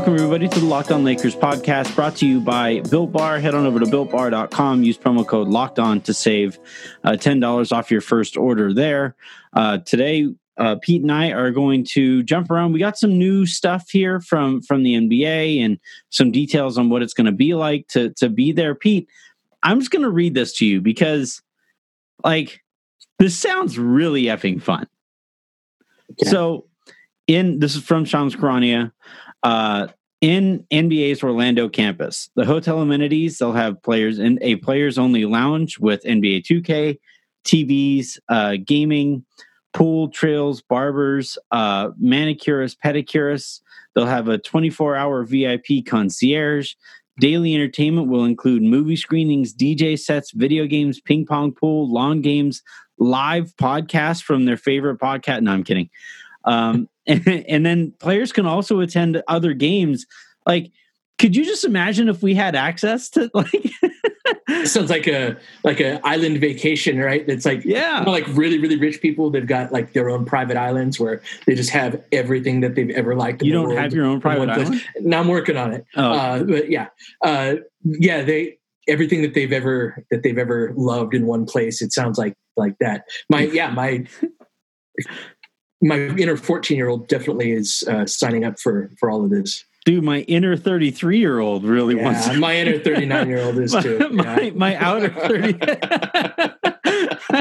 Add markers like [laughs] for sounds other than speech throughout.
Welcome, everybody, to the Locked On Lakers podcast brought to you by Built Bar. Head on over to builtbar.com. Use promo code Locked On to save uh, $10 off your first order there. Uh, today, uh, Pete and I are going to jump around. We got some new stuff here from from the NBA and some details on what it's going to be like to to be there. Pete, I'm just going to read this to you because, like, this sounds really effing fun. Okay. So, in this is from Shams Charania. Uh, in NBA's Orlando campus, the hotel amenities they'll have players in a players only lounge with NBA 2K, TVs, uh, gaming, pool, trails, barbers, uh, manicurists, pedicurists. They'll have a 24 hour VIP concierge. Daily entertainment will include movie screenings, DJ sets, video games, ping pong pool, lawn games, live podcasts from their favorite podcast. No, I'm kidding. Um, and, and then players can also attend other games. Like, could you just imagine if we had access to [laughs] like? sounds like a like a island vacation, right? It's like yeah, you know, like really really rich people. They've got like their own private islands where they just have everything that they've ever liked. You don't have your own private island. Now I'm working on it. Oh. Uh, but yeah, uh, yeah, they everything that they've ever that they've ever loved in one place. It sounds like like that. My yeah my my inner 14 year old definitely is uh, signing up for for all of this. Dude my inner 33 year old really yeah, wants to. my inner 39 year old is [laughs] too. [laughs] my, yeah. my outer 30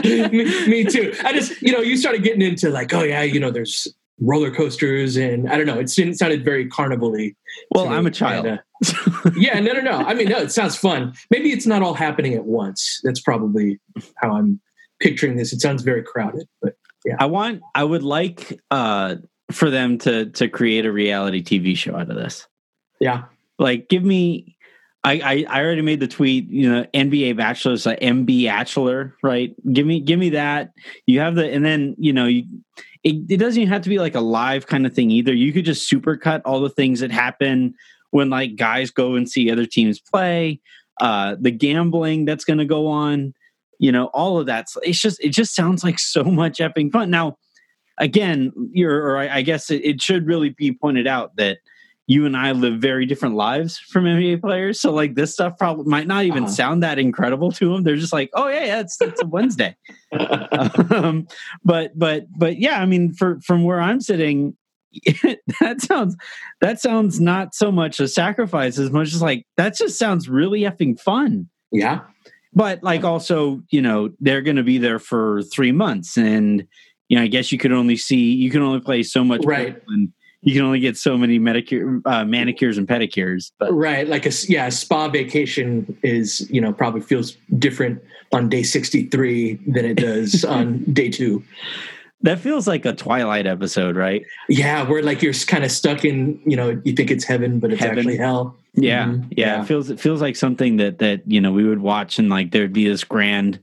[laughs] me, me, too. I just you know you started getting into like oh yeah you know there's roller coasters and i don't know it didn't sounded very carnival-y well i'm a child and, uh, yeah no no no. I mean no it sounds fun. Maybe it's not all happening at once. That's probably how i'm picturing this. It sounds very crowded but yeah. I want I would like uh for them to to create a reality TV show out of this. Yeah. Like give me I, I, I already made the tweet, you know, NBA Bachelor is like MB Bachelor, right? Give me give me that. You have the and then, you know, you it, it doesn't even have to be like a live kind of thing either. You could just supercut all the things that happen when like guys go and see other teams play, uh the gambling that's gonna go on you know all of that. It's just it just sounds like so much effing fun. Now again you're or i, I guess it, it, should really be pointed out that you and i live very different lives from nba players. So like this stuff probably might not even uh-huh. sound that incredible to them they're just like oh yeah, yeah it's, it's a wednesday. [laughs] Um, but but but yeah i mean for from where i'm sitting [laughs] that sounds that sounds not so much a sacrifice as much as like that just sounds really effing fun. Yeah but like also you know they're going to be there for three months and you know i guess you could only see you can only play so much right. And you can only get so many medicure uh, manicures and pedicures but right like a yeah a spa vacation is you know probably feels different on day 63 than it does [laughs] on day two that feels like a Twilight episode, right? Yeah, where like you're kind of stuck in, you know, you think it's heaven, but it's heaven. actually hell. Yeah, mm-hmm. yeah, yeah. It feels it feels like something that that you know we would watch and like there'd be this grand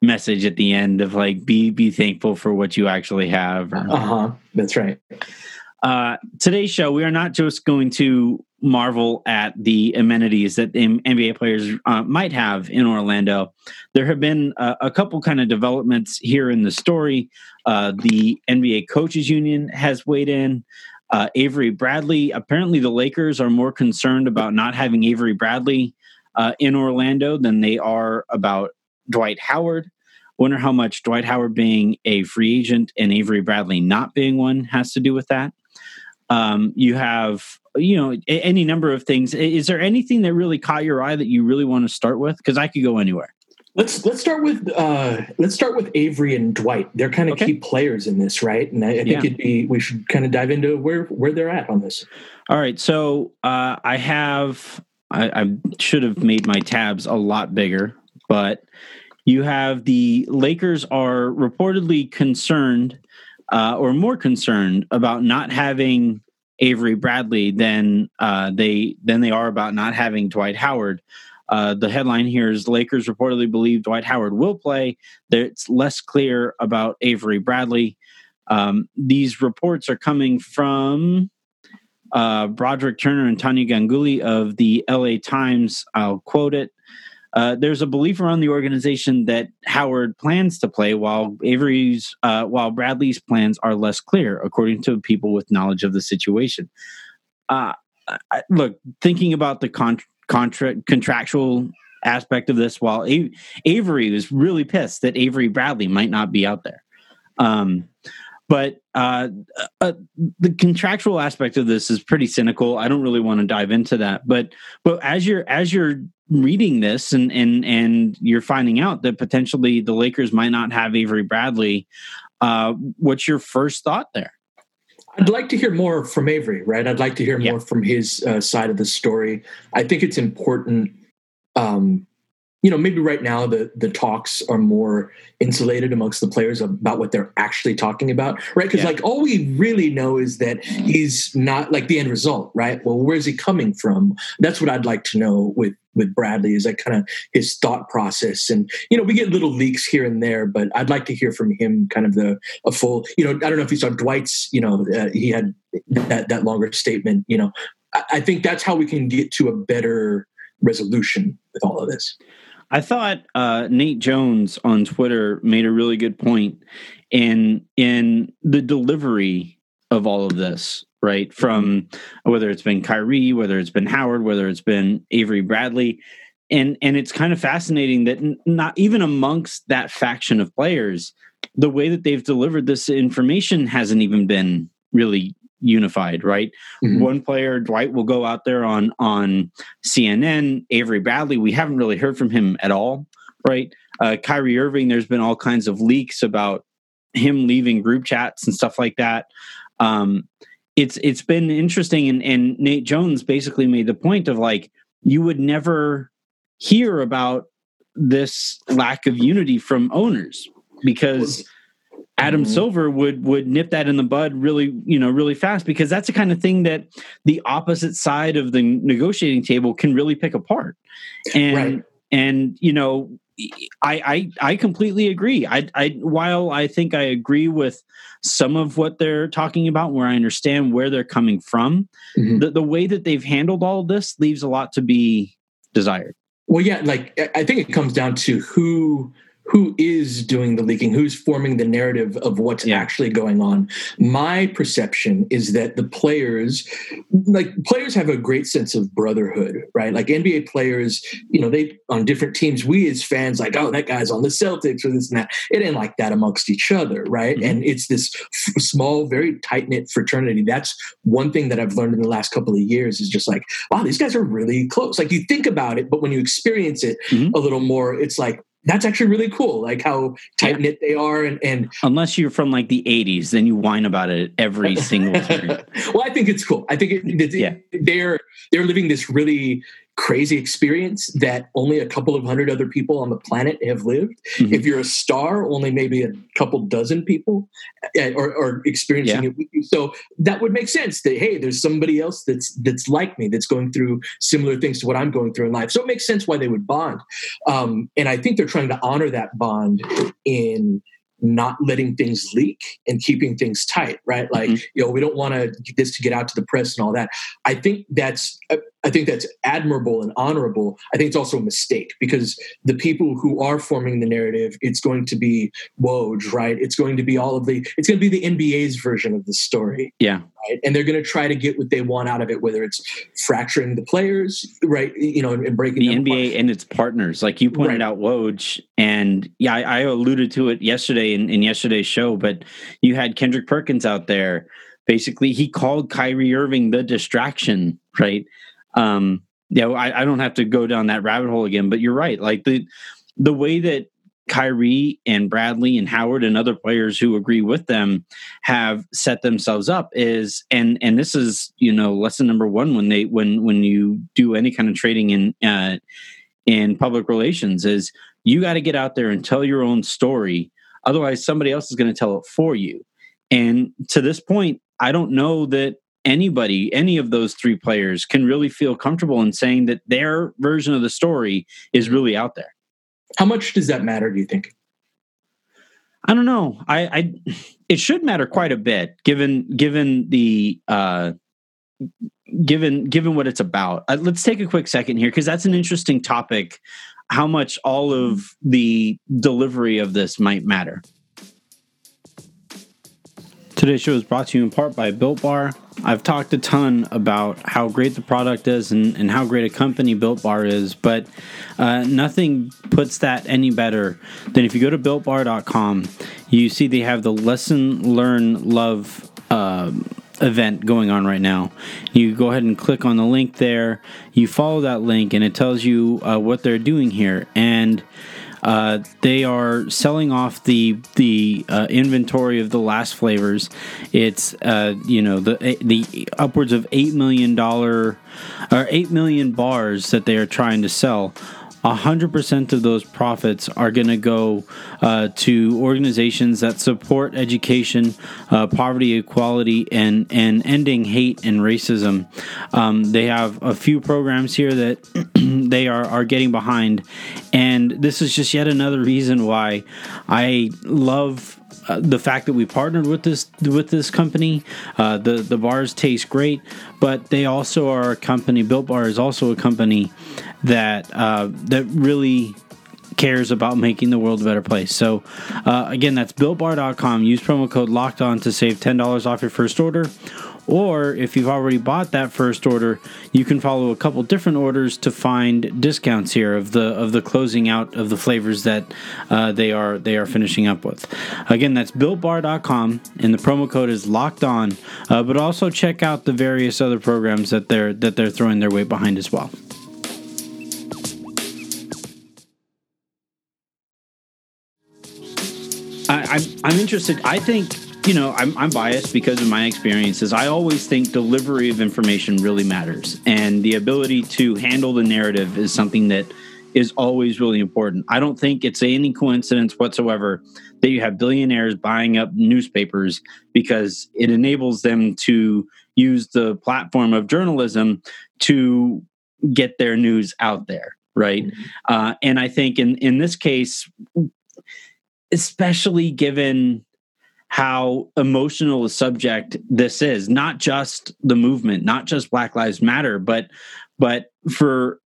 message at the end of like be be thankful for what you actually have. Uh huh. That's right. Uh, today's show, we are not just going to marvel at the amenities that NBA players uh, might have in Orlando. There have been a, a couple kind of developments here in the story. Uh, the NBA Coaches Union has weighed in. Uh, Avery Bradley. Apparently, the Lakers are more concerned about not having Avery Bradley uh, in Orlando than they are about Dwight Howard. Wonder how much Dwight Howard being a free agent and Avery Bradley not being one has to do with that. Um, you have you know any number of things. Is there anything that really caught your eye that you really want to start with? Because I could go anywhere. Let's let's start with uh, let's start with Avery and Dwight. They're kind of okay. key players in this, right? And I, I think yeah. it'd be we should kind of dive into where where they're at on this. All right, so uh, I have I, I should have made my tabs a lot bigger, but you have the Lakers are reportedly concerned uh, or more concerned about not having Avery Bradley than uh, they than they are about not having Dwight Howard. Uh, the headline here is Lakers reportedly believe Dwight Howard will play. It's less clear about Avery Bradley. Um, these reports are coming from uh, Broderick Turner and Tania Ganguli of the LA Times. I'll quote it. Uh, there's a belief around the organization that Howard plans to play, while Avery's, uh, while Bradley's plans are less clear, according to people with knowledge of the situation. Uh, I, look, thinking about the con- contra- contractual aspect of this, while A- Avery was really pissed that Avery Bradley might not be out there. Um, but uh, uh, the contractual aspect of this is pretty cynical. I don't really want to dive into that. But but as you're as you're reading this and and and you're finding out that potentially the Lakers might not have Avery Bradley, uh, what's your first thought there? I'd like to hear more from Avery, right? I'd like to hear yeah. more from his uh, side of the story. I think it's important um, you know maybe right now the the talks are more insulated amongst the players about what they're actually talking about right because yeah. like all we really know is that he's not like the end result right well where's he coming from that's what i'd like to know with with bradley is like kind of his thought process. And you know we get little leaks here and there but i'd like to hear from him kind of the a full you know i don't know if you saw dwight's you know uh, he had that that longer statement you know. I, I think that's how we can get to a better resolution with all of this. I thought uh, Nate Jones on Twitter made a really good point in in the delivery of all of this, right? Mm-hmm. From whether it's been Kyrie, whether it's been Howard, whether it's been Avery Bradley, and and it's kind of fascinating that not even amongst that faction of players, the way that they've delivered this information hasn't even been really unified, right? Mm-hmm. One player, Dwight, will go out there on on CNN. Avery Bradley, we haven't really heard from him at all, right? Uh, Kyrie Irving, there's been all kinds of leaks about him leaving group chats and stuff like that. Um, it's it's been interesting, and, and Nate Jones basically made the point of like you would never hear about this lack of unity from owners because Adam mm-hmm. Silver would would nip that in the bud really, you know, really fast because that's the kind of thing that the opposite side of the negotiating table can really pick apart. And right. and you know, I I I completely agree. I I while I think I agree with some of what they're talking about, where I understand where they're coming from, mm-hmm. the the way that they've handled all of this leaves a lot to be desired. Well, yeah, like I think it comes down to who who is doing the leaking who's forming the narrative of what's yeah. actually going on my perception is that the players like players have a great sense of brotherhood right like nba players you know they on different teams we as fans like oh that guy's on the celtics or this and that it ain't like that amongst each other right mm-hmm. and it's this f- small very tight-knit fraternity that's one thing that i've learned in the last couple of years is just like wow these guys are really close like you think about it but when you experience it mm-hmm. a little more it's like that's actually really cool like how tight knit yeah. they are and, and unless you're from like the 80s then you whine about it every [laughs] single time well i think it's cool i think it, it, yeah. they're they're living this really crazy experience that only a couple of hundred other people on the planet have lived. Mm-hmm. If you're a star, only maybe a couple dozen people uh, are, are experiencing yeah. it with you. So that would make sense that hey, there's somebody else that's that's like me that's going through similar things to what I'm going through in life. So it makes sense why they would bond. Um, and I think they're trying to honor that bond in not letting things leak and keeping things tight, right? Like, mm-hmm. you know, we don't want to this to get out to the press and all that. I think that's I think that's admirable and honorable. I think it's also a mistake because the people who are forming the narrative, it's going to be Woj, right? It's going to be all of the, it's going to be the NBA's version of the story. Yeah. Right? And they're going to try to get what they want out of it, whether it's fracturing the players, right? You know, and, breaking the NBA apart. and its partners. Like you pointed right. out Woj, and yeah, I, I, alluded to it yesterday in, in yesterday's show, but you had Kendrick Perkins out there. Basically, he called Kyrie Irving the distraction, right? Um yeah I, I don't have to go down that rabbit hole again but you're right. Like the the way that Kyrie and Bradley and Howard and other players who agree with them have set themselves up is and and this is you know lesson number one when they when when you do any kind of trading in uh, in public relations is you got to get out there and tell your own story. Otherwise somebody else is going to tell it for you. And to this point I don't know that anybody, any of those three players can really feel comfortable in saying that their version of the story is really out there. How much does that matter, do you think? I don't know. I, I it should matter quite a bit given given the uh given given what it's about. Uh, let's take a quick second here because that's an interesting topic how much all of the delivery of this might matter. Today's show is brought to you in part by Built Bar. I've talked a ton about how great the product is and, and how great a company Built Bar is, but uh, nothing puts that any better than if you go to builtbar.com, you see they have the Lesson Learn Love uh, event going on right now. You go ahead and click on the link there, you follow that link, and it tells you uh, what they're doing here. And uh, they are selling off the the uh, inventory of the last flavors. It's uh, you know the the upwards of eight million dollar or eight million bars that they are trying to sell 100% of those profits are going to go uh, to organizations that support education, uh, poverty, equality, and, and ending hate and racism. Um, they have a few programs here that [clears throat] they are, are getting behind. And this is just yet another reason why I love uh, the fact that we partnered with this with this company. Uh, the the bars taste great, but they also are a company. Built Bar is also a company that uh, that really cares about making the world a better place. So, uh, again, that's builtbar.com. Use promo code locked on to save $10 off your first order. Or if you've already bought that first order, you can follow a couple different orders to find discounts here of the of the closing out of the flavors that uh, they are they are finishing up with. Again, that's builtbar.com, and the promo code is locked on. Uh, but also check out the various other programs that they're that they're throwing their weight behind as well. I, I'm, I'm interested. I think you know I'm, I'm biased because of my experiences. I always think delivery of information really matters, and the ability to handle the narrative is something that is always really important. I don't think it's any coincidence whatsoever that you have billionaires buying up newspapers because it enables them to use the platform of journalism to get their news out there right mm-hmm. uh, and i think in in this case especially given how emotional a subject this is not just the movement not just black lives matter but but for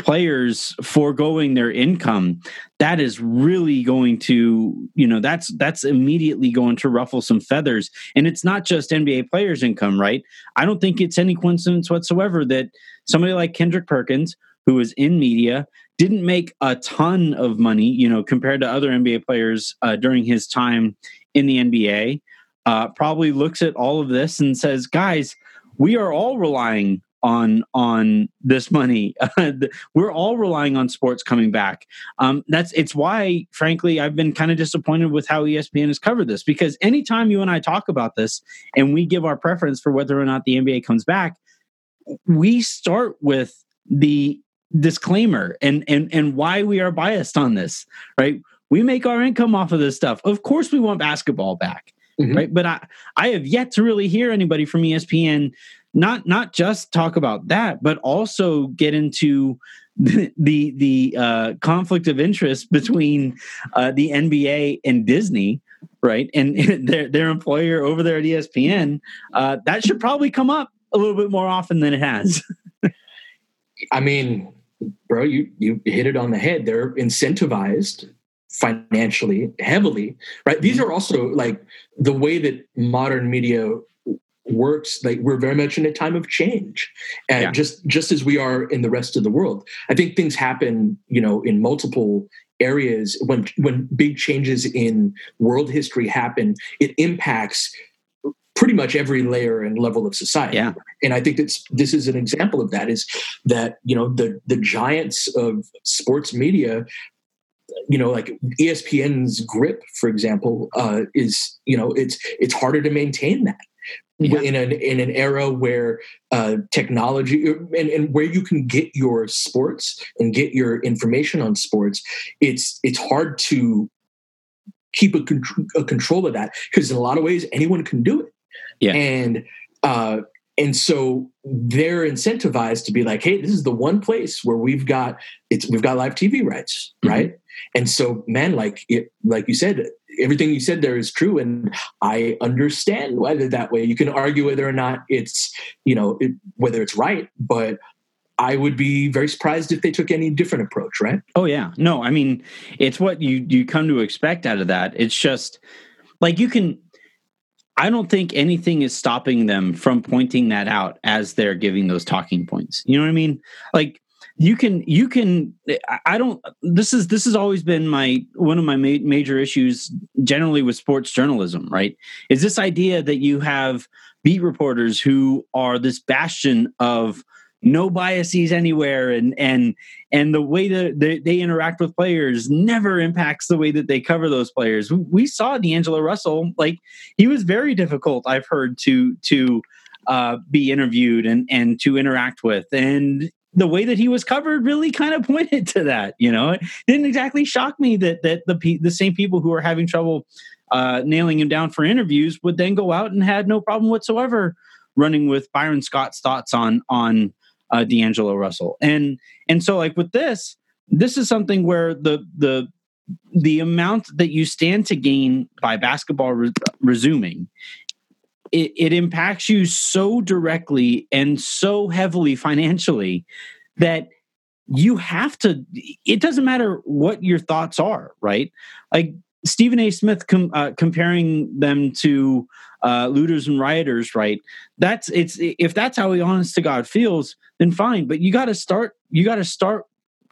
players foregoing their income that is really going to you know that's that's immediately going to ruffle some feathers. And it's not just nba players income right? I don't think it's any coincidence whatsoever that somebody like kendrick perkins who is in media didn't make a ton of money, you know, compared to other NBA players uh, during his time in the NBA, uh, probably looks at all of this and says, "Guys, we are all relying on on this money. [laughs] We're all relying on sports coming back. Um, that's it's why, frankly, I've been kind of disappointed with how ESPN has covered this because anytime you and I talk about this and we give our preference for whether or not the NBA comes back, we start with the disclaimer and and and why we are biased on this right? We make our income off of this stuff. Of course we want basketball back mm-hmm. right? But i i have yet to really hear anybody from espn not not just talk about that but also get into [laughs] the the, the uh, conflict of interest between uh, the nba and disney right? And [laughs] their their employer over there at espn uh, that should probably come up a little bit more often than it has. [laughs] I mean bro, you you hit it on the head. They're incentivized financially heavily, right? These mm-hmm. are also like the way that modern media works like we're very much in a time of change and yeah. just just as we are in the rest of the world i think things happen you know in multiple areas when when big changes in world history happen it impacts pretty much every layer and level of society. Yeah. And I think that's this is an example of that is that, you know, the the giants of sports media you know like espn's grip for example uh, is you know it's it's harder to maintain that yeah. in an in an era where uh, technology and, and where you can get your sports and get your information on sports it's it's hard to keep a, a control of that because in a lot of ways anyone can do it yeah. And uh, and so they're incentivized to be like, hey, this is the one place where we've got it's we've got live TV rights, mm-hmm. right? And so, man, like it, like you said, everything you said there is true, and I understand why they're that way. You can argue whether or not it's you know it, whether it's right, but I would be very surprised if they took any different approach, right? Oh yeah, no, I mean it's what you you come to expect out of that. It's just like you can I don't think anything is stopping them from pointing that out as they're giving those talking points. You know what I mean? Like you can you can i don't this is this has always been my one of my ma- major issues generally with sports journalism right is this idea that you have beat reporters who are this bastion of no biases anywhere and and and the way that they, they, interact with players never impacts the way that they cover those players we saw d'angelo russell like he was very difficult i've heard to to uh, be interviewed and and to interact with and the way that he was covered really kind of [laughs] pointed to that. You know, it didn't exactly shock me that that the the same people who are having trouble uh, nailing him down for interviews would then go out and had no problem whatsoever running with Byron Scott's thoughts on on uh, D'Angelo Russell. And and so like with this, this is something where the the the amount that you stand to gain by basketball re- resuming it, it impacts you so directly and so heavily financially that you have to it doesn't matter what your thoughts are right like stephen a smith com, uh, comparing them to uh, looters and rioters right that's it's if that's how he honest to god feels then fine but you got to start you got to start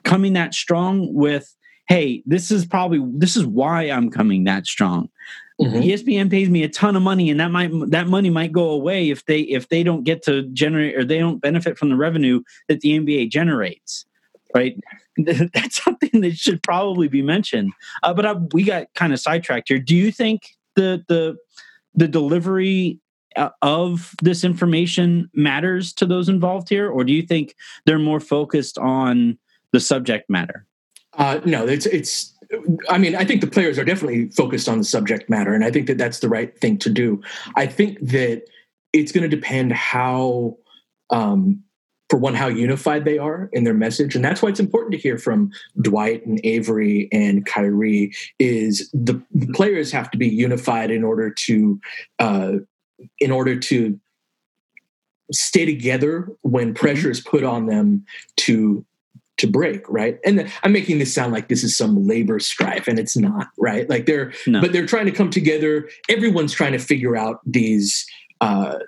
coming that strong with hey this is probably this is why i'm coming that strong Mm-hmm. ESPN pays me a ton of money, and that might that money might go away if they if they don't get to generate or they don't benefit from the revenue that the NBA generates. Right, [laughs] that's something that should probably be mentioned. Uh, but I, we got kind of sidetracked here. Do you think the the the delivery uh, of this information matters to those involved here, or do you think they're more focused on the subject matter? Uh, no, it's it's I mean, I think the players are definitely focused on the subject matter, and I think that that's the right thing to do. I think that it's going to depend how, um, for one, how unified they are in their message, and that's why it's important to hear from Dwight and Avery and Kyrie. Is the, the players have to be unified in order to, uh, in order to stay together when mm-hmm. pressure is put on them to to break right and i'm making this sound like this is some labor strife and it's not right like they're no. but they're trying to come together everyone's trying to figure out these uh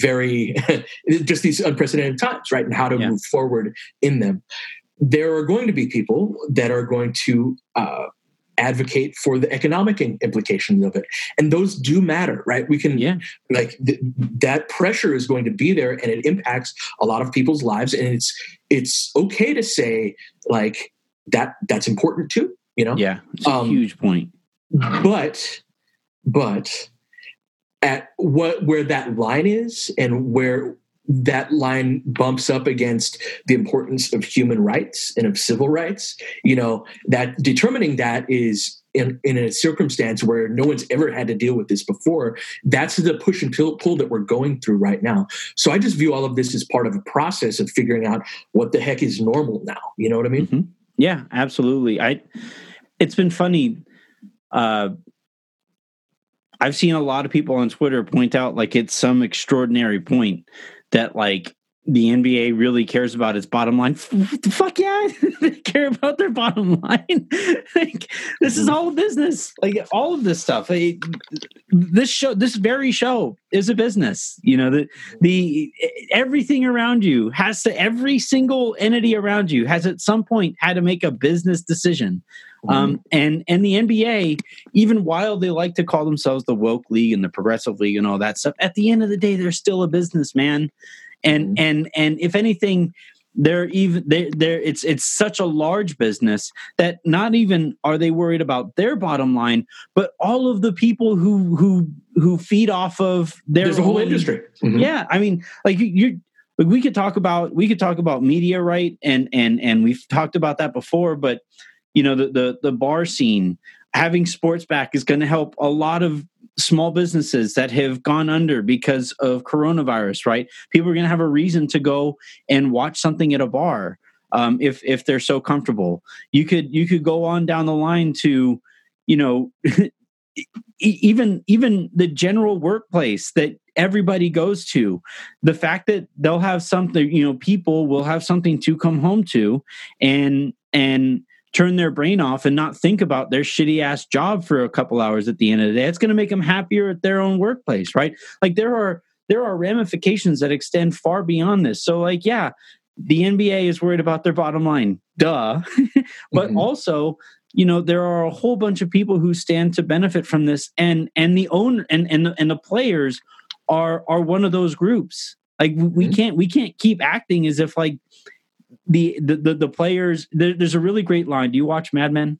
very [laughs] just these unprecedented times right and how to yeah. move forward in them. There are going to be people that are going to uh advocate for the economic implications of it and those do matter right? We can yeah. like th- that pressure is going to be there and it impacts a lot of people's lives and it's it's okay to say like that that's important too you know? Yeah it's a um, huge point. but but at what where that line is and where that line bumps up against the importance of human rights and of civil rights you know that determining that is in, in a circumstance where no one's ever had to deal with this before that's the push and pull, that we're going through right now. So i just view all of this as part of a process of figuring out what the heck is normal now you know what i mean? Mm-hmm. yeah absolutely. I it's been funny uh I've seen a lot of people on Twitter point out like it's some extraordinary point that like the NBA really cares about its bottom line. Fuck yeah, [laughs] they care about their bottom line. [laughs] like, this is mm-hmm. all business. Like all of this stuff. Like, this show, this very show, is a business. You know the the everything around you has to. Every single entity around you has at some point had to make a business decision. Um, and and the NBA, even while they like to call themselves the woke league and the progressive league and all that stuff, at the end of the day, they're still a business, man and mm-hmm. and and if anything they're even they they're it's it's such a large business that not even are they worried about their bottom line but all of the people who who who feed off of their There's a whole industry mm-hmm. yeah i mean like you like we could talk about we could talk about media right and and and we've talked about that before but you know the the, the bar scene having sports back is going to help a lot of small businesses that have gone under because of coronavirus, right? People are going to have a reason to go and watch something at a bar um, if if they're so comfortable. You could you could go on down the line to, you know, [laughs] even even the general workplace that everybody goes to the fact that they'll have something you know people will have something to come home to and and turn their brain off and not think about their shitty ass job for a couple hours at the end of the day. It's going to make them happier at their own workplace, right? Like there are there are ramifications that extend far beyond this. So like yeah, the NBA is worried about their bottom line. Duh. [laughs] but mm-hmm. also you know there are a whole bunch of people who stand to benefit from this and and the owner and and and the players are are one of those groups like we mm-hmm. can't we can't keep acting as if like the the the, the players there, there's a really great line do you watch mad men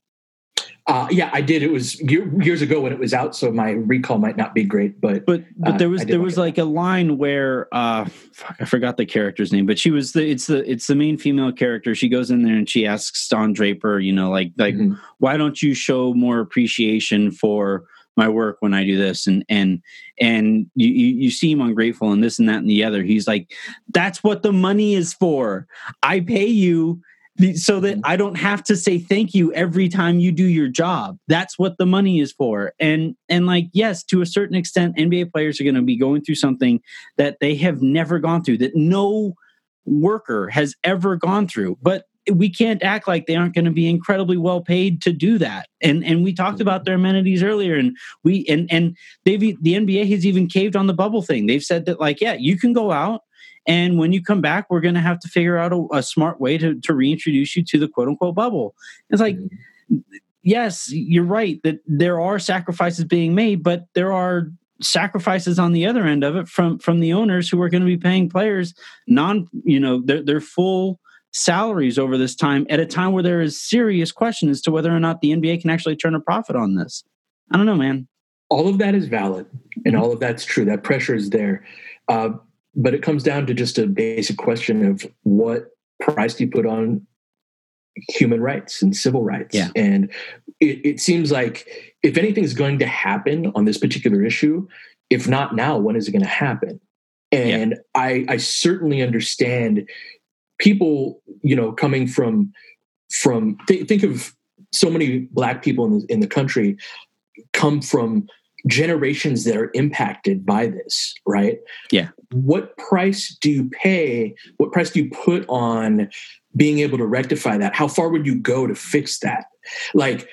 uh, yeah, I did. It was years ago when it was out, so my recall might not be great. But but but there was uh, there was like a line where uh, fuck, I forgot the character's name, but she was the it's the it's the main female character. She goes in there and she asks Don Draper, you know, like like mm-hmm. why don't you show more appreciation for my work when I do this and and and you you seem ungrateful and this and that and the other. He's like, that's what the money is for. I pay you so that mm-hmm. I don't have to say thank you every time you do your job. That's what the money is for. And and like yes, to a certain extent NBA players are going to be going through something that they have never gone through that no worker has ever gone through. But we can't act like they aren't going to be incredibly well paid to do that. And and we talked about mm-hmm. their amenities earlier and we and and they've the NBA has even caved on the bubble thing. They've said that like yeah, you can go out and when you come back, we're going to have to figure out a, a, smart way to, to reintroduce you to the quote unquote bubble. It's like, mm-hmm. yes, you're right that there are sacrifices being made, but there are sacrifices on the other end of it from from the owners who are going to be paying players non you know their their full salaries over this time at a time where there is serious question as to whether or not the NBA can actually turn a profit on this. I don't know, man. All of that is valid, and all of that's true. That pressure is there. Uh, but it comes down to just a basic question of what price do you put on human rights and civil rights yeah. and it, it seems like if anything's going to happen on this particular issue if not now when is it going to happen and yeah. i i certainly understand people you know coming from from th- think of so many black people in the, in the country come from generations that are impacted by this, right? Yeah. What price do you pay? What price do you put on being able to rectify that? How far would you go to fix that? Like,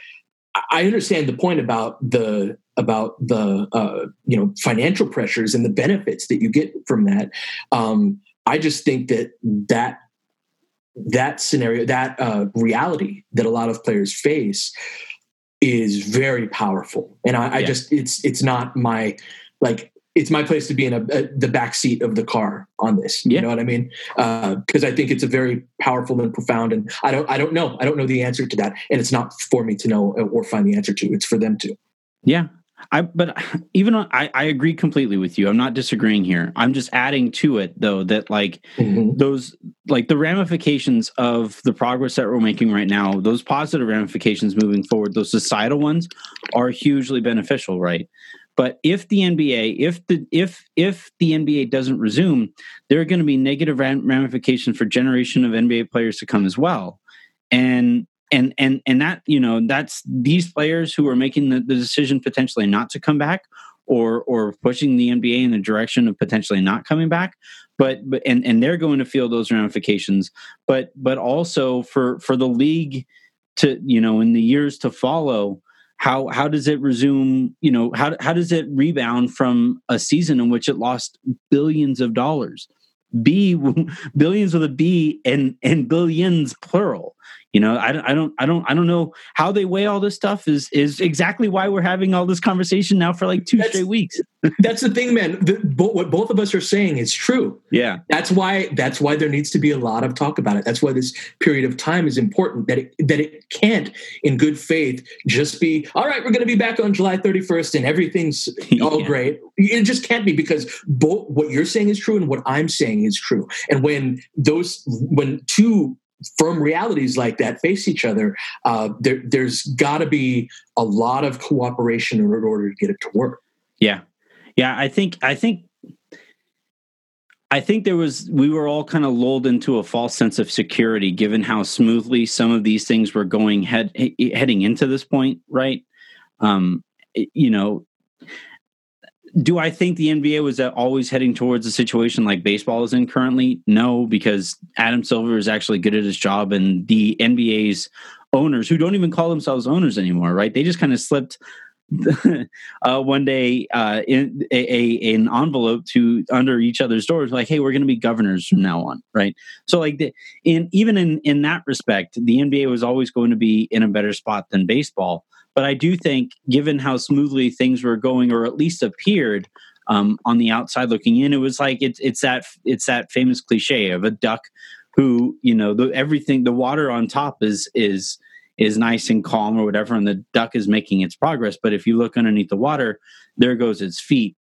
I understand the point about the about the uh, you know financial pressures and the benefits that you get from that. Um, I just think that that that scenario, that uh, reality that a lot of players face, is very powerful and I, I just it's it's not my like it's my place to be in a, a, the back seat of the car on this. You yeah. know what I mean? Because uh, I think it's a very powerful and profound. And I don't, I don't know, I don't know the answer to that, and it's not for me to know or find the answer to. It's for them to. Yeah, I but even on, I I agree completely with you. I'm not disagreeing here. I'm just adding to it though that like mm-hmm. those like the ramifications of the progress that we're making right now, those positive ramifications moving forward, those societal ones are hugely beneficial, right? But if the NBA, if the if if the NBA doesn't resume, there are going to be negative ramifications for generation of NBA players to come as well. And and and and that you know that's these players who are making the, the decision potentially not to come back or or pushing the NBA in the direction of potentially not coming back. But but and and they're going to feel those ramifications. But but also for for the league to you know in the years to follow how how does it resume you know how how does it rebound from a season in which it lost billions of dollars? B [laughs] billions with a b and and billions plural you know I, don't, I don't i don't i don't know how they weigh all this stuff is is exactly why we're having all this conversation now for like two that's, straight weeks. [laughs] that's the thing man. The, bo- what both of us are saying is true. Yeah. That's why that's why there needs to be a lot of talk about it. That's why this period of time is important that it that it can't in good faith just be all right we're going to be back on july 31st and everything's [laughs] all great. It just can't be because both what you're saying is true and what i'm saying is true. And when those when two firm realities like that face each other, uh, there, there's got to be a lot of cooperation in order to get it to work. Yeah, yeah. I think I think I think there was we were all kind of lulled into a false sense of security given how smoothly some of these things were going head heading into this point, right? Um, you know, do I think the NBA was always heading towards a situation like baseball is in currently? No, because Adam Silver is actually good at his job, and the NBA's owners who don't even call themselves owners anymore, right? They just kind of slipped [laughs] uh, one day uh, in a, a, an envelope to under each other's doors, like, "Hey, we're going to be governors from now on," right? So, like, the, in even in in that respect, the NBA was always going to be in a better spot than baseball. But I do think, given how smoothly things were going, or at least appeared um, on the outside looking in, it was like it's it's that it's that famous cliche of a duck who you know the everything the water on top is is is nice and calm or whatever, and the duck is making its progress. But if you look underneath the water, there goes its feet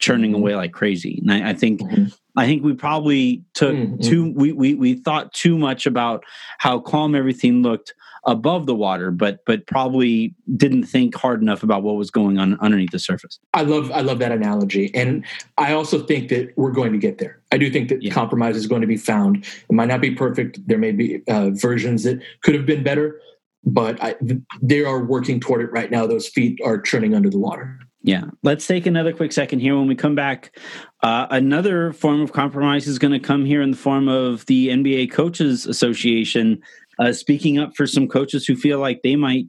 churning mm-hmm. away like crazy. And I, I think mm-hmm. I think we probably took mm-hmm. too we, we we thought too much about how calm everything looked above the water, but but probably didn't think hard enough about what was going on underneath the surface. I love I love that analogy, and I also think that we're going to get there. I do think that yeah. compromise is going to be found. It might not be perfect. There may be uh, versions that could have been better, but I, they are working toward it right now. Those feet are churning under the water. Yeah. Let's take another quick second here. When we come back, uh, another form of compromise is going to come here in the form of the NBA Coaches Association uh, speaking up for some coaches who feel like they might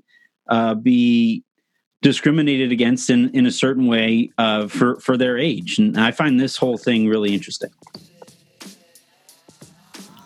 uh, be discriminated against in, in a certain way uh, for, for their age. And I find this whole thing really interesting.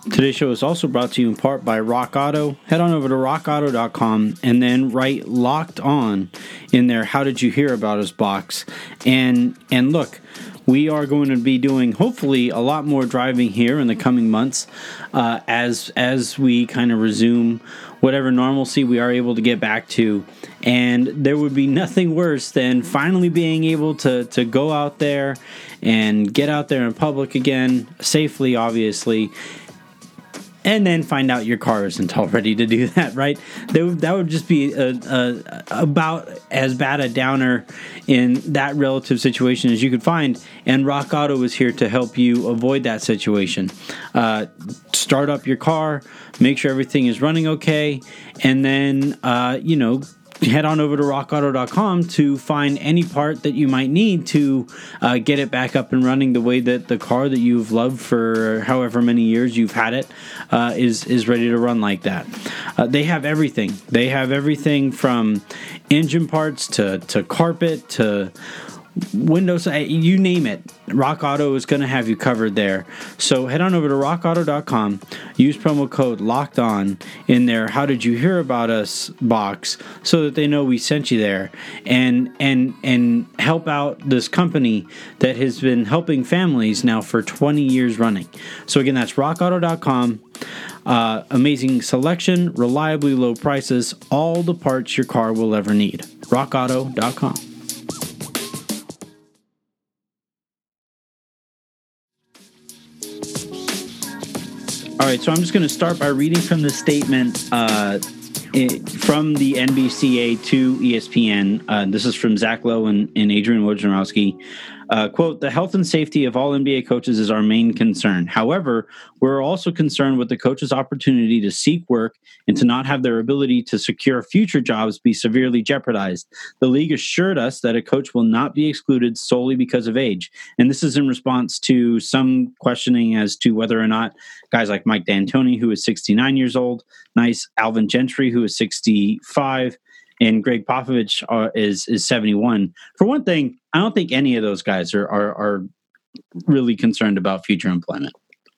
Today's show is also brought to you in part by Rock Auto. Head on over to rockauto.com and then write locked on in there how did you hear about us box and and look we are going to be doing hopefully a lot more driving here in the coming months uh, as as we kind of resume whatever normalcy we are able to get back to and there would be nothing worse than finally being able to to go out there and get out there in public again safely obviously and then find out your car isn't all ready to do [laughs] that, right? That would, that would just be a, a, about as bad a downer in that relative situation as you could find. And Rock Auto is here to help you avoid that situation. Uh, start up your car, make sure everything is running okay, and then, uh, you know, head on over to rockauto.com to find any part that you might need to uh, get it back up and running the way that the car that you've loved for however many years you've had it uh, is is ready to run like that. Uh, they have everything. They have everything from engine parts to to carpet to Windows, uh, you name it. Rock Auto is going to have you covered there. So head on over to rockauto.com, use promo code locked on in their how did you hear about us box so that they know we sent you there and and and help out this company that has been helping families now for 20 years running. So again, that's rockauto.com. Uh, amazing selection, reliably low prices, all the parts your car will ever need. rockauto.com. right, so I'm just going to start by reading from the statement uh, from the NBCA to ESPN. Uh, this is from Zach Lowe and, and Adrian Wojnarowski. Uh, quote, the health and safety of all NBA coaches is our main concern. However, we're also concerned with the coach's opportunity to seek work and to not have their ability to secure future jobs be severely jeopardized. The league assured us that a coach will not be excluded solely because of age. And this is in response to some questioning as to whether or not guys like Mike D'Antoni, who is 69 years old, nice Alvin Gentry, who is 65, and Gregg Popovich are, uh, is is 71. For one thing, I don't think any of those guys are are, are really concerned about future employment.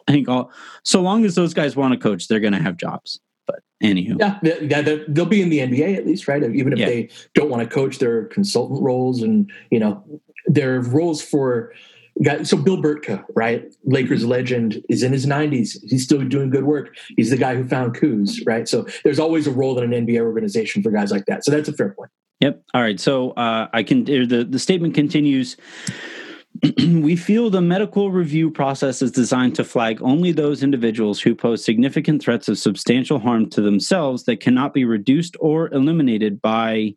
I think all so long as those guys want to coach, they're going to have jobs. But anywho, yeah, yeah, they'll be in the NBA at least, right? Even if yeah. they don't want to coach, their consultant roles and you know their roles for Got, so Bill Bertka, right? Lakers legend, is in his 90s. He's still doing good work. He's the guy who found Kuz, right? So there's always a role in an NBA organization for guys like that. So that's a fair point. Yep. All right. So uh, I can. The the statement continues. [clears throat] we feel the medical review process is designed to flag only those individuals who pose significant threats of substantial harm to themselves that cannot be reduced or eliminated by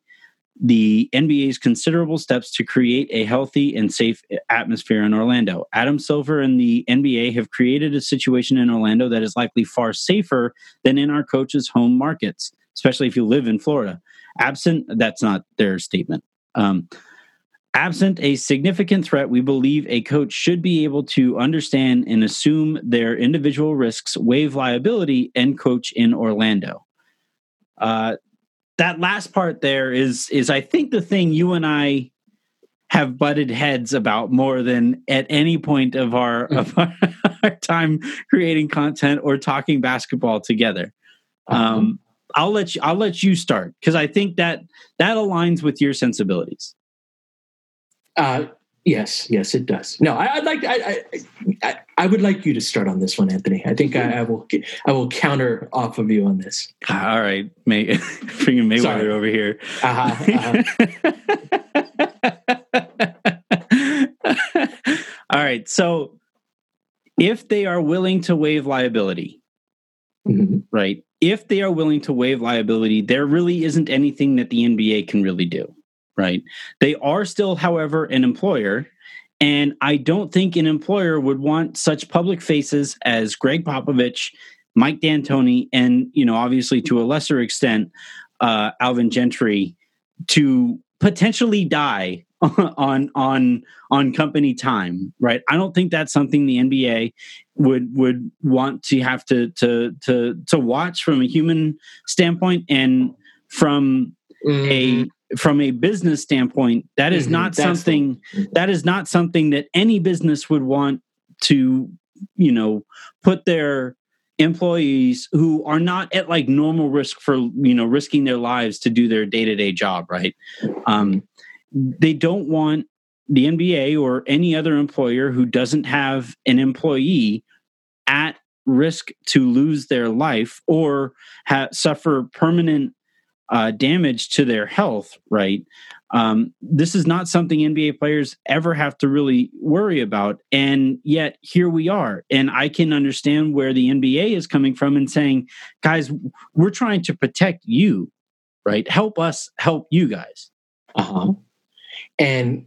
the NBA's considerable steps to create a healthy and safe atmosphere in Orlando. Adam Silver and the NBA have created a situation in Orlando that is likely far safer than in our coaches' home markets, especially if you live in Florida. Absent, that's not their statement. Um, absent a significant threat, we believe a coach should be able to understand and assume their individual risks, waive liability, and coach in Orlando. uh, that last part there is is I think the thing you and I have butted heads about more than at any point of our mm. of [laughs] our, our time creating content or talking basketball together. Uh-huh. Um, I'll let you I'll let you start because I think that that aligns with your sensibilities. Uh, yes, yes, it does. No, I, would like I, I, I would like you to start on this one, Anthony. I think I, I will I will counter off of you on this. All right, May, [laughs] bringing Mayweather Sorry. over here. Uh-huh, uh-huh. [laughs] All right, so if they are willing to waive liability, mm-hmm. right? If they are willing to waive liability, there really isn't anything that the NBA can really do, right? They are still, however, an employer. And I don't think an employer would want such public faces as Gregg Popovich, Mike D'Antoni, and, you know, obviously to a lesser extent, uh, Alvin Gentry to potentially die [laughs] on on on company time right i don't think that's something the nba would would want to have to to to to watch from a human standpoint and from mm-hmm. a from a business standpoint that is mm-hmm. not that's something the, mm-hmm. that is not something that any business would want to you know put their employees who are not at like normal risk for you know risking their lives to do their day-to-day job right um they don't want the NBA or any other employer who doesn't have an employee at risk to lose their life or ha- suffer permanent uh, damage to their health, right? Um, this is not something NBA players ever have to really worry about. And yet here we are. And I can understand where the NBA is coming from and saying, guys, we're trying to protect you, right? Help us help you guys. Uh huh and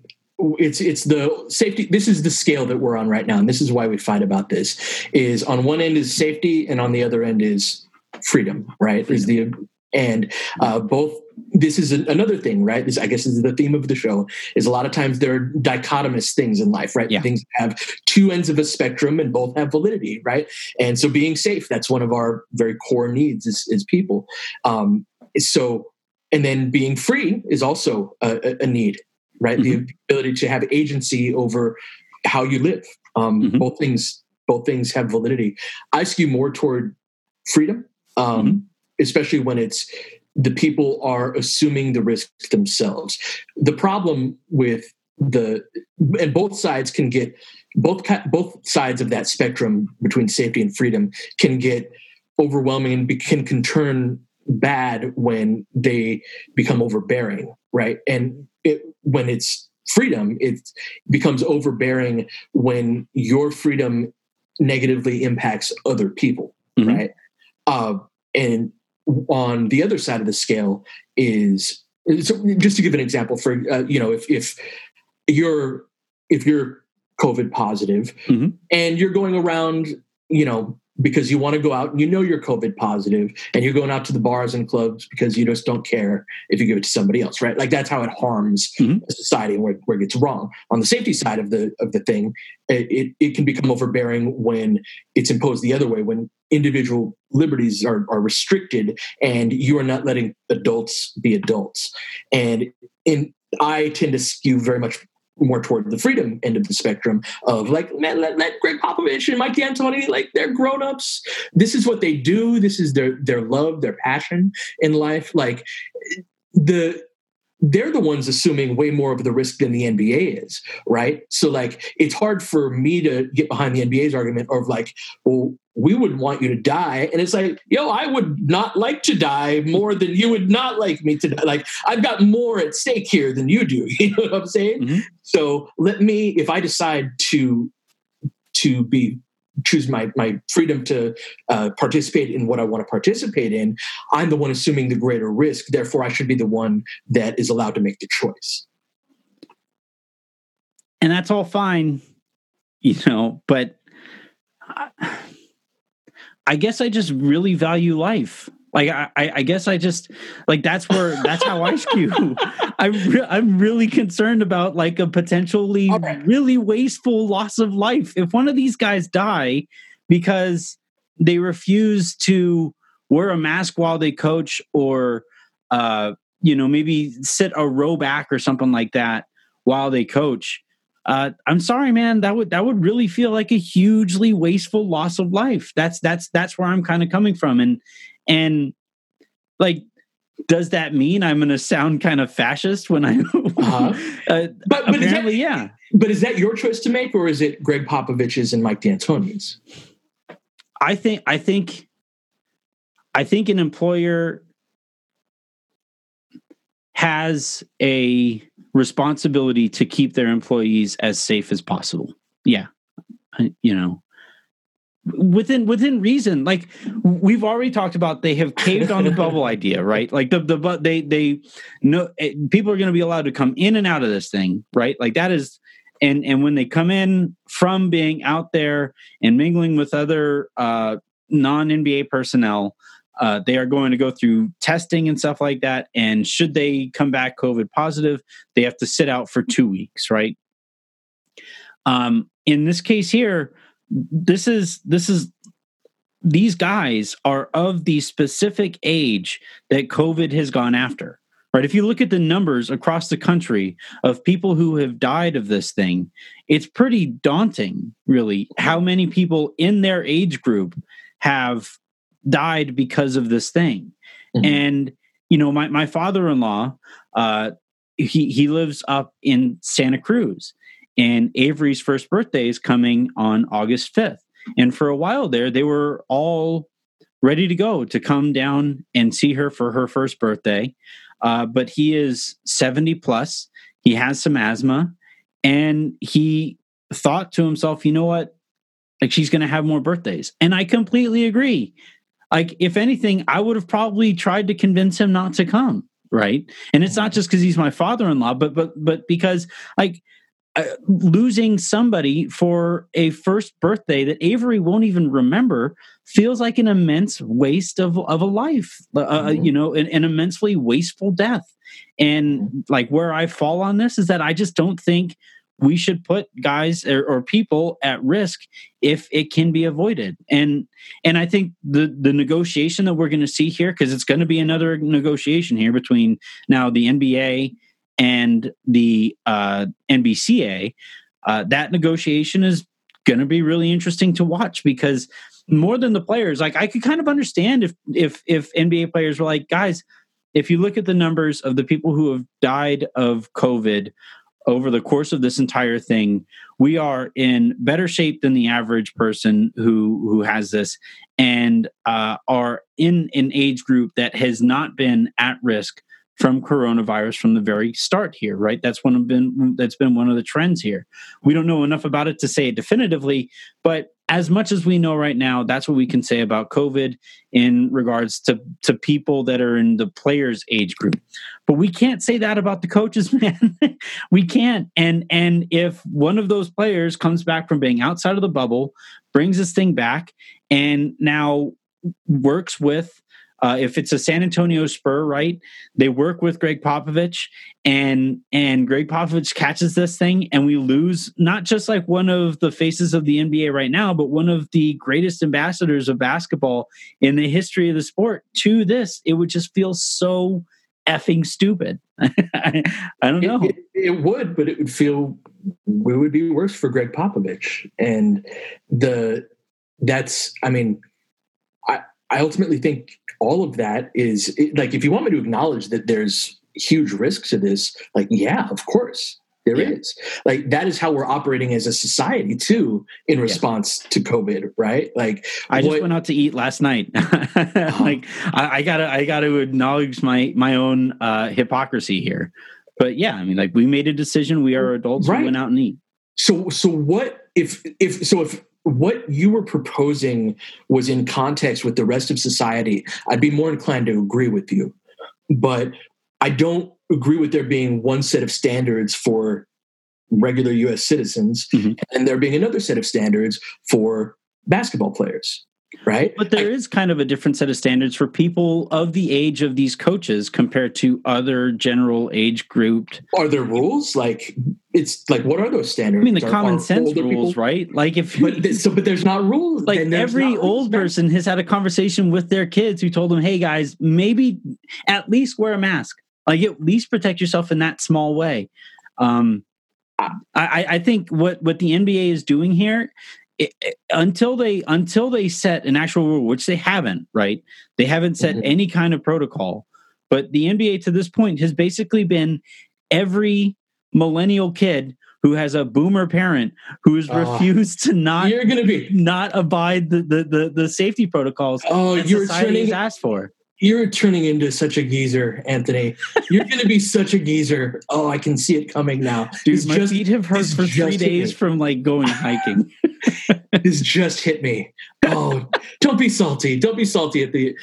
it's it's the safety this is the scale that we're on right now and this is why we fight about this is on one end is safety and on the other end is freedom right freedom. is the and uh, both this is another thing right this i guess is the theme of the show is a lot of times there are dichotomous things in life right yeah. things have two ends of a spectrum and both have validity right and so being safe that's one of our very core needs as, as people um, so and then being free is also a, a need right? Mm-hmm. The ability to have agency over how you live. Um, mm-hmm. Both things, both things have validity. I skew more toward freedom, um, mm-hmm. Especially when it's the people are assuming the risk themselves. The problem with the and both sides can get both both sides of that spectrum between safety and freedom can get overwhelming and can, can turn bad when they become overbearing right and it, when it's freedom, it becomes overbearing when your freedom negatively impacts other people, mm-hmm. right? Uh, and on the other side of the scale is so just to give an example for uh, you know if if you're if you're COVID positive mm-hmm. and you're going around you know because you want to go out and you know you're COVID positive and you're going out to the bars and clubs because you just don't care if you give it to somebody else, right? Like that's how it harms mm-hmm. society and where, where it gets wrong. On the safety side of the of the thing, it, it, it can become overbearing when it's imposed the other way, when individual liberties are, are restricted and you are not letting adults be adults. And in I tend to skew very much more toward the freedom end of the spectrum of like, man, let, let Gregg Popovich and Mike D'Antoni, like they're grown-ups. This is what they do. This is their their love, their passion in life. Like the they're the ones assuming way more of the risk than the NBA is, right? So like it's hard for me to get behind the NBA's argument of like, well, we would want you to die. And it's like, yo, I would not like to die more than you would not like me to die. Like I've got more at stake here than you do. [laughs] You know what I'm saying? Mm-hmm. So let me, if I decide to to be choose my my freedom to uh, participate in what I want to participate in, I'm the one assuming the greater risk. Therefore, I should be the one that is allowed to make the choice. And that's all fine, you know. But I, I guess I just really value life. Like I, I guess I just like that's where that's how I skew. [laughs] I'm re- I'm really concerned about like a potentially really wasteful loss of life. If one of these guys die because they refuse to wear a mask while they coach or uh, you know maybe sit a row back or something like that while they coach uh, i'm sorry man that would that would really feel like a hugely wasteful loss of life that's that's that's where i'm kind of coming from and and like does that mean i'm going to sound kind of fascist when i uh-huh. [laughs] uh, but, but apparently that, yeah but is that your choice to make or is it gregg popovich's and mike d'antoni's i think i think i think an employer has a responsibility to keep their employees as safe as possible. Yeah. You know, within within reason like we've already talked about they have caved on the [laughs] bubble idea right like the the but they they know eh, people are going to be allowed to come in and out of this thing right like that is and and when they come in from being out there and mingling with other uh non NBA personnel uh, they are going to go through testing and stuff like that. And should they come back COVID positive, they have to sit out for two weeks, right? Um, in this case here, this is this is these guys are of the specific age that COVID has gone after. Right. If you look at the numbers across the country of people who have died of this thing, it's pretty daunting, really, how many people in their age group have died because of this thing. Mm-hmm. And you know, my my father-in-law, uh, he he lives up in Santa Cruz, and Avery's first birthday is coming on August fifth. And for a while there, they were all ready to go to come down and see her for her first birthday. Uh, but he is 70 plus. He has some asthma. And he thought to himself, you know what? Like she's going to have more birthdays. And I completely agree like if anything i would have probably tried to convince him not to come right and it's not just because he's my father-in-law but but but because like losing somebody for a first birthday that Avery won't even remember feels like an immense waste of, of a life, uh, uh mm-hmm. you know, an, an, immensely wasteful death. And mm-hmm. like where I fall on this is that I just don't think we should put guys or, or, people at risk if it can be avoided and and i think the the negotiation that we're going to see here because it's going to be another negotiation here between now the nba and the uh, nbca uh, that negotiation is going to be really interesting to watch because more than the players like i could kind of understand if if if nba players were like guys if you look at the numbers of the people who have died of covid over the course of this entire thing, we are in better shape than the average person who who has this, and uh, are in an age group that has not been at risk from coronavirus from the very start here right? That's one of been that's been one of the trends here. We don't know enough about it to say it definitively but as much as we know right now that's what we can say about covid in regards to to people that are in the players age group. But we can't say that about the coaches [laughs] man. We can't. And and if one of those players comes back from being outside of the bubble brings this thing back and now works with uh, if it's a San Antonio Spur, right? They work with Gregg Popovich, and and Gregg Popovich catches this thing, and we lose not just like one of the faces of the NBA right now, but one of the greatest ambassadors of basketball in the history of the sport to this. It would just feel so effing stupid. I, [laughs] I, don't know. It, it, it, would, but it would feel it would be worse for Gregg Popovich, and the that's. I mean, I I ultimately think all of that is like if you want me to acknowledge that there's huge risk to this like yeah of course there yeah. is like that is how we're operating as a society too in response yeah. to covid right like i just went out to eat last night uh-huh. [laughs] like I, I, gotta i gotta acknowledge my my own uh hypocrisy here but yeah i mean like we made a decision we are adults right. we went out and eat so so what if if so if what you were proposing was in context with the rest of society, I'd be more inclined to agree with you. But I don't agree with there being one set of standards for regular US citizens mm-hmm. and there being another set of standards for basketball players right? But there I, is kind of a different set of standards for people of the age of these coaches compared to other general age grouped. Are there rules? Like, it's like what are those standards? I mean, the Are- common are sense rules, people- right? Like if But th- so, but there's not rules. like every old person has had a conversation with their kids who told them, "Hey guys, maybe at least wear a mask. Like at least protect yourself in that small way." Um, I, I I think what what the NBA is doing here, it, it- until they until they set an actual rule, which they haven't, right? They haven't set Mhm. any kind of protocol. But the NBA to this point has basically been every millennial kid who has a boomer parent who has Ah. refused to not You're gonna be. not abide the the the, the safety protocols Oh, that you're turning. asked for. You're turning into such a geezer, Anthony. You're gonna be such a geezer. Oh, I can see it coming now. Dude, It's my just- feet have hurt for three days from like going hiking. [laughs] [laughs] this just hit me. Oh, don't be salty. Don't be salty at the.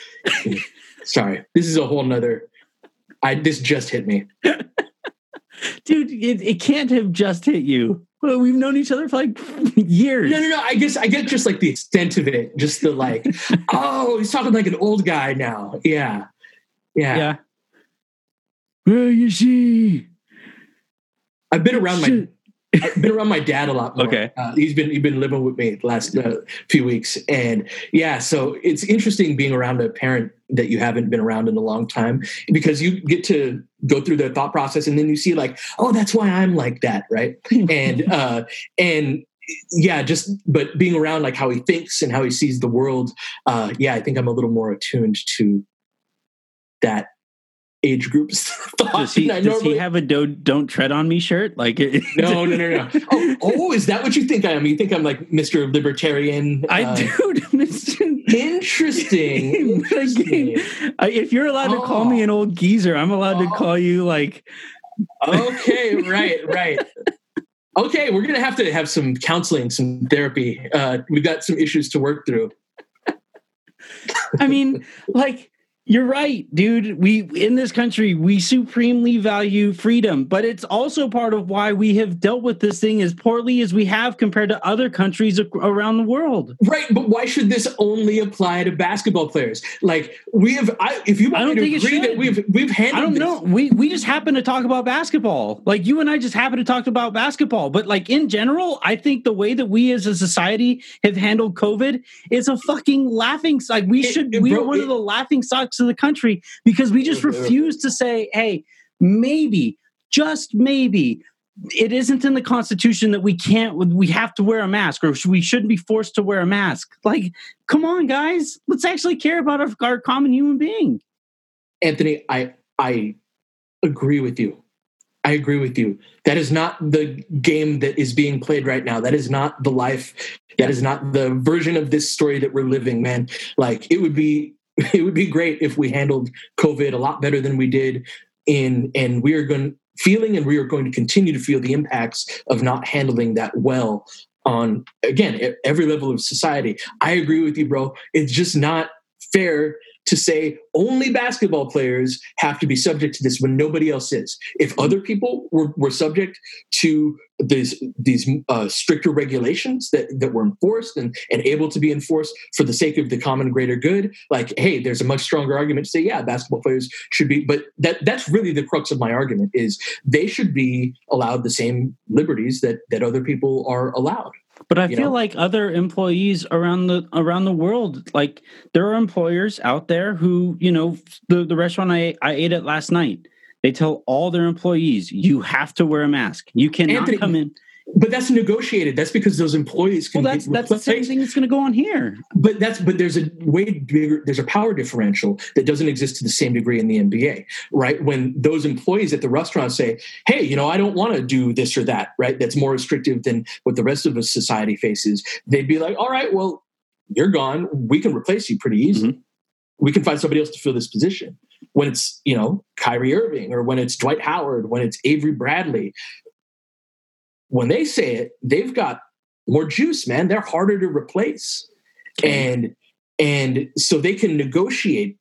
[laughs] Sorry, this is a whole nother. I this just hit me. Dude, it, it can't have just hit you. Well, we've known each other for like [laughs] years. No, no, no. I guess I get just like the extent of it. Just the like. [laughs] oh, he's talking like an old guy now. Yeah, yeah. Yeah. Well, you see. I've been around my. I've been around my dad a lot more. Okay. Uh, he's been he's been living with me the last uh, few weeks, and yeah, so it's interesting being around a parent that you haven't been around in a long time because you get to go through their thought process, and then you see like, oh, that's why I'm like that, right? [laughs] and uh, and yeah, just but being around like how he thinks and how he sees the world, uh, yeah, I think I'm a little more attuned to that age group's thought. [laughs] Does he, I does normally- he have a do, don't tread on me shirt? Like it, [laughs] no, no, no, no. Oh, oh, is that what you think I am? You think I'm like Mr. Libertarian? I Uh, dude, [laughs] Mr. Interesting. interesting. If you're allowed to call Oh. me an old geezer, I'm allowed to Oh. call you like Okay, right, right. Okay, we're gonna have to have some counseling, some therapy. Uh, we've got some issues to work through. I mean, like you're right, dude. We in this country we supremely value freedom, but it's also part of why we have dealt with this thing as poorly as we have compared to other countries around the world. Right, but why should this only apply to basketball players? Like we have, I, if you I don't think agree that we've we've handled I don't this, know. We we just happen to talk about basketball. Like you and I just happen to talk about basketball. But like in general, I think the way that we as a society have handled COVID is a fucking laughing stock. We It- should it we are one it- of the laughing stocks of the country because we just mm-hmm. refuse to say, hey, maybe, just maybe. It isn't in the Constitution that we can't. We have to wear a mask, or we shouldn't be forced to wear a mask. Like, come on, guys, let's actually care about our, our common human being. Anthony, I I agree with you. I agree with you. That is not the game that is being played right now. That is not the life. That is not the version of this story that we're living, man. Like it would be [laughs] it would be great if we handled COVID a lot better than we did in and we are going feeling and we are going to continue to feel the impacts of not handling that well on again every level of society. I agree with you, bro. It's just not fair to say only basketball players have to be subject to this when nobody else is. If other people were, were subject to these these uh, stricter regulations that, that were enforced and, and able to be enforced for the sake of the common greater good, like hey, there's a much stronger argument to say yeah, basketball players should be. But that that's really the crux of my argument is they should be allowed the same liberties that that other people are allowed. But I feel know? like other employees around the around the world, like there are employers out there who, you know, the, the restaurant I, I ate at last night, they tell all their employees, you have to wear a mask. You cannot Anthony, come in. But that's negotiated. That's because those employees can Well, that's that's the same thing that's going to go on here. but that's but there's a way bigger there's a power differential that doesn't exist to the same degree in the NBA, right? When those employees at the restaurant say, "Hey, you know, I don't want to do this or that," right? That's more restrictive than what the rest of the society faces. They'd be like, "All right, well, you're gone. We can replace you pretty easily. Mm-hmm. We can find somebody else to fill this position." When it's you know Kyrie Irving or when it's Dwight Howard, when it's Avery Bradley, when they say it, they've got more juice, man. They're harder to replace and and so they can negotiate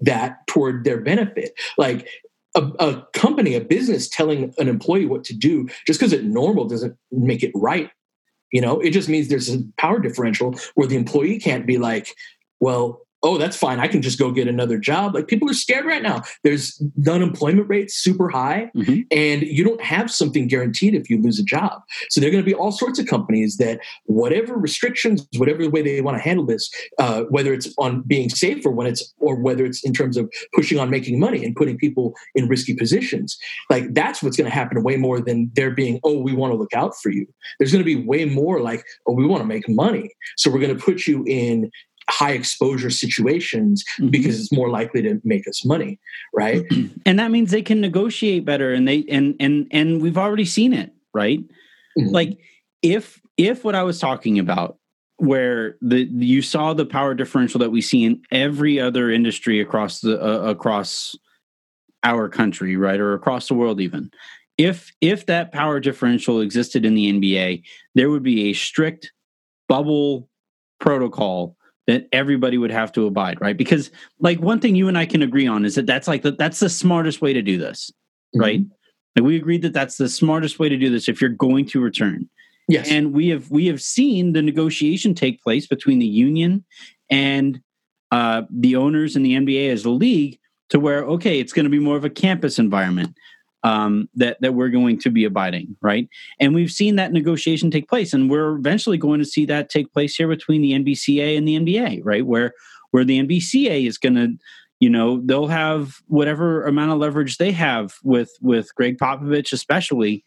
that toward their benefit like a, a company a business telling an employee what to do just because it's normal doesn't make it right you know it just means there's a power differential where the employee can't be like well oh, that's fine. I can just go get another job. Like people are scared right now. There's the unemployment rate super high, mm-hmm. and you don't have something guaranteed if you lose a job. So there are going to be all sorts of companies that, whatever restrictions, whatever way they want to handle this, uh, whether it's on being safe or when it's or whether it's in terms of pushing on making money and putting people in risky positions, like that's what's going to happen way more than there being, oh, we want to look out for you. There's going to be way more like, oh, we want to make money, so we're going to put you in high exposure situations mm-hmm. because it's more likely to make us money right? And that means they can negotiate better and they and and and we've already seen it right? Mm-hmm. like if if what i was talking about where the you saw the power differential that we see in every other industry across the uh, across our country right? Or across the world even. If if that power differential existed in the nba there would be a strict bubble protocol that everybody would have to abide, right? Because like one thing you and I can agree on is that that's like the, that's the smartest way to do this, mm-hmm. right? Like we agreed that that's the smartest way to do this if you're going to return. Yes. And we have we have seen the negotiation take place between the union and uh, the owners and the NBA as a league to where okay, it's going to be more of a campus environment um, that that we're going to be abiding, right? And we've seen that negotiation take place, and we're eventually going to see that take place here between the NBCA and the NBA, right? Where where the NBCA is going to, you know, they'll have whatever amount of leverage they have with with Gregg Popovich, especially,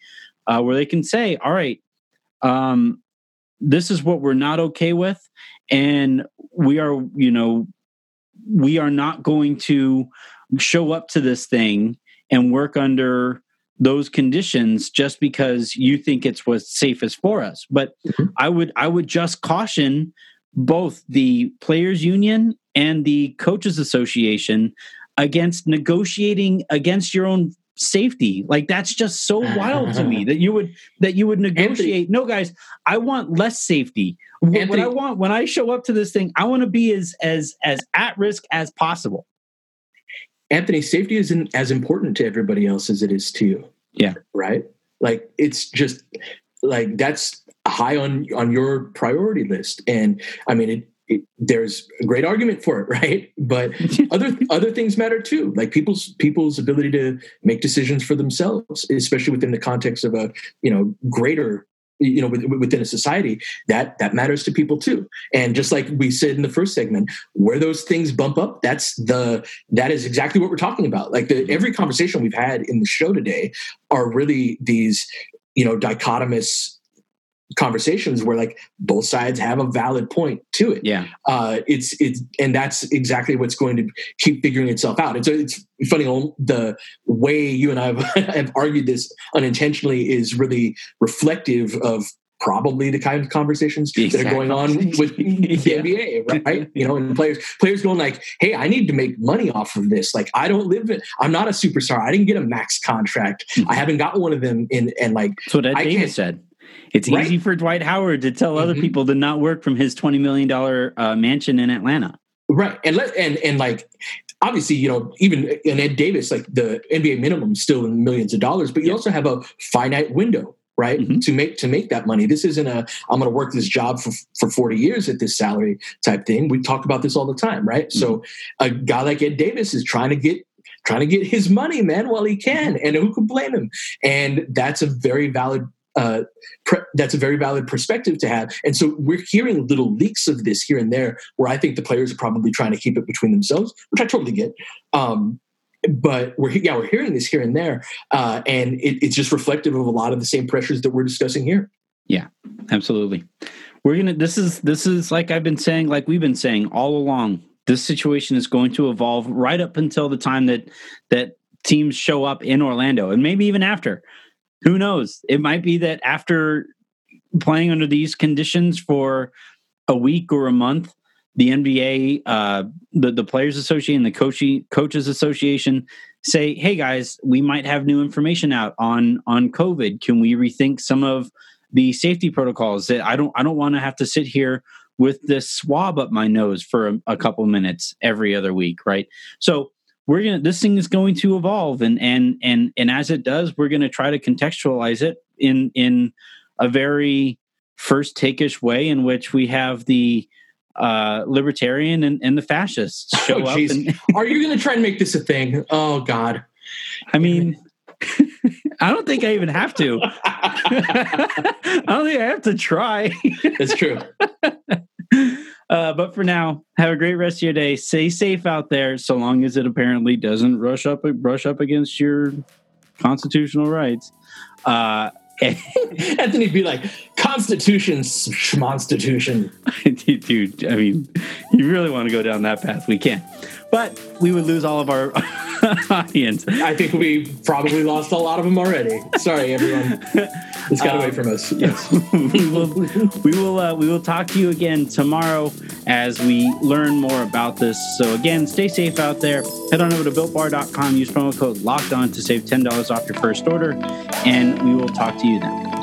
uh, where they can say, all right, um, this is what we're not okay with, and we are, you know, we are not going to show up to this thing and work under those conditions just because you think it's what's safest for us. But mm-hmm. i would i would just caution both the players union and the coaches association against negotiating against your own safety. Like that's just so wild to me [laughs] that you would that you would negotiate. Anthony, no guys i want less safety. Anthony, what i want when i show up to this thing i want to be as as as at risk as possible Anthony, safety isn't as important to everybody else as it is to you. Yeah. Right? Like it's just like that's high on on your priority list. And I mean it, it there's a great argument for it, [laughs] right? But [laughs] other other things matter too, like people's people's ability to make decisions for themselves, especially within the context of a you know greater you know within a society that that matters to people too. And just like we said in the first segment where those things bump up that's the that is exactly what we're talking about. Like the every conversation we've had in the show today are really these you know dichotomous conversations where like both sides have a valid point to it. Yeah. Uh, it's it's and that's exactly what's going to keep figuring itself out. It's it's funny the way you and I [laughs] have, have argued this unintentionally is really reflective of probably the kind of conversations that are going on with [laughs] the yeah. NBA, right? you know, and players players going like, "Hey, I need to make money off of this. Like, I don't live in. I'm not a superstar. I didn't get a max contract. Mm-hmm. I haven't got one of them. In and like, Ed I Davis said. It's right? easy for Dwight Howard to tell other mm-hmm. people to not work from his twenty million dollar uh, mansion in Atlanta. Right, and let and and like obviously, you know, even in Ed Davis, like the NBA minimum is still in millions of dollars, but you yeah. also have a finite window, right, mm-hmm. to make to make that money. This isn't a I'm going to work this job for for 40 years at this salary type thing. We talk about this all the time, right? Mm-hmm. So a guy like Ed Davis is trying to get trying to get his money, man, while he can, mm-hmm. and who can blame him? And that's a very valid uh, pre- that's a very valid perspective to have. And so we're hearing little leaks of this here and there, where I think the players are probably trying to keep it between themselves, which I totally get. Um, but we're yeah we're hearing this here and there, uh, and it, it's just reflective of a lot of the same pressures that we're discussing here. Yeah, absolutely. We're gonna. This is this is like I've been saying, like we've been saying all along. This situation is going to evolve right up until the time that that teams show up in Orlando, and maybe even after who knows? It might be that after playing under these conditions for a week or a month, the NBA, uh, the the Players Association, the coaches association say, "Hey guys, we might have new information out on on COVID. Can we rethink some of the safety protocols? That I don't I don't want to have to sit here with this swab up my nose for a, a couple minutes every other week, right? So we're gonna this thing is going to evolve and and and and as it does we're gonna try to contextualize it in in a very first takeish way in which we have the uh, libertarian and, and the fascists show oh, up. And, [laughs] Are you going to try and make this a thing? Oh God. I mean, [laughs] I don't think I even have to. [laughs] I don't think I have to try. That's true. Uh, but for now, have a great rest of your day. Stay safe out there, so long as it apparently doesn't rush up brush up against your constitutional rights. Uh, [laughs] Anthony be like, Constitution, schmonstitution. [laughs] Dude, I mean, you really want to go down that path? We can. But we would lose all of our [laughs] audience. I think we probably lost a lot of them already. Sorry, everyone. It's got um, away from us. Yes. [laughs] we will, we will, uh, we will talk to you again tomorrow as we learn more about this. So again, stay safe out there. Head on over to builtbar.com. Use promo code locked on to save $10 off your first order. And we will talk to you then.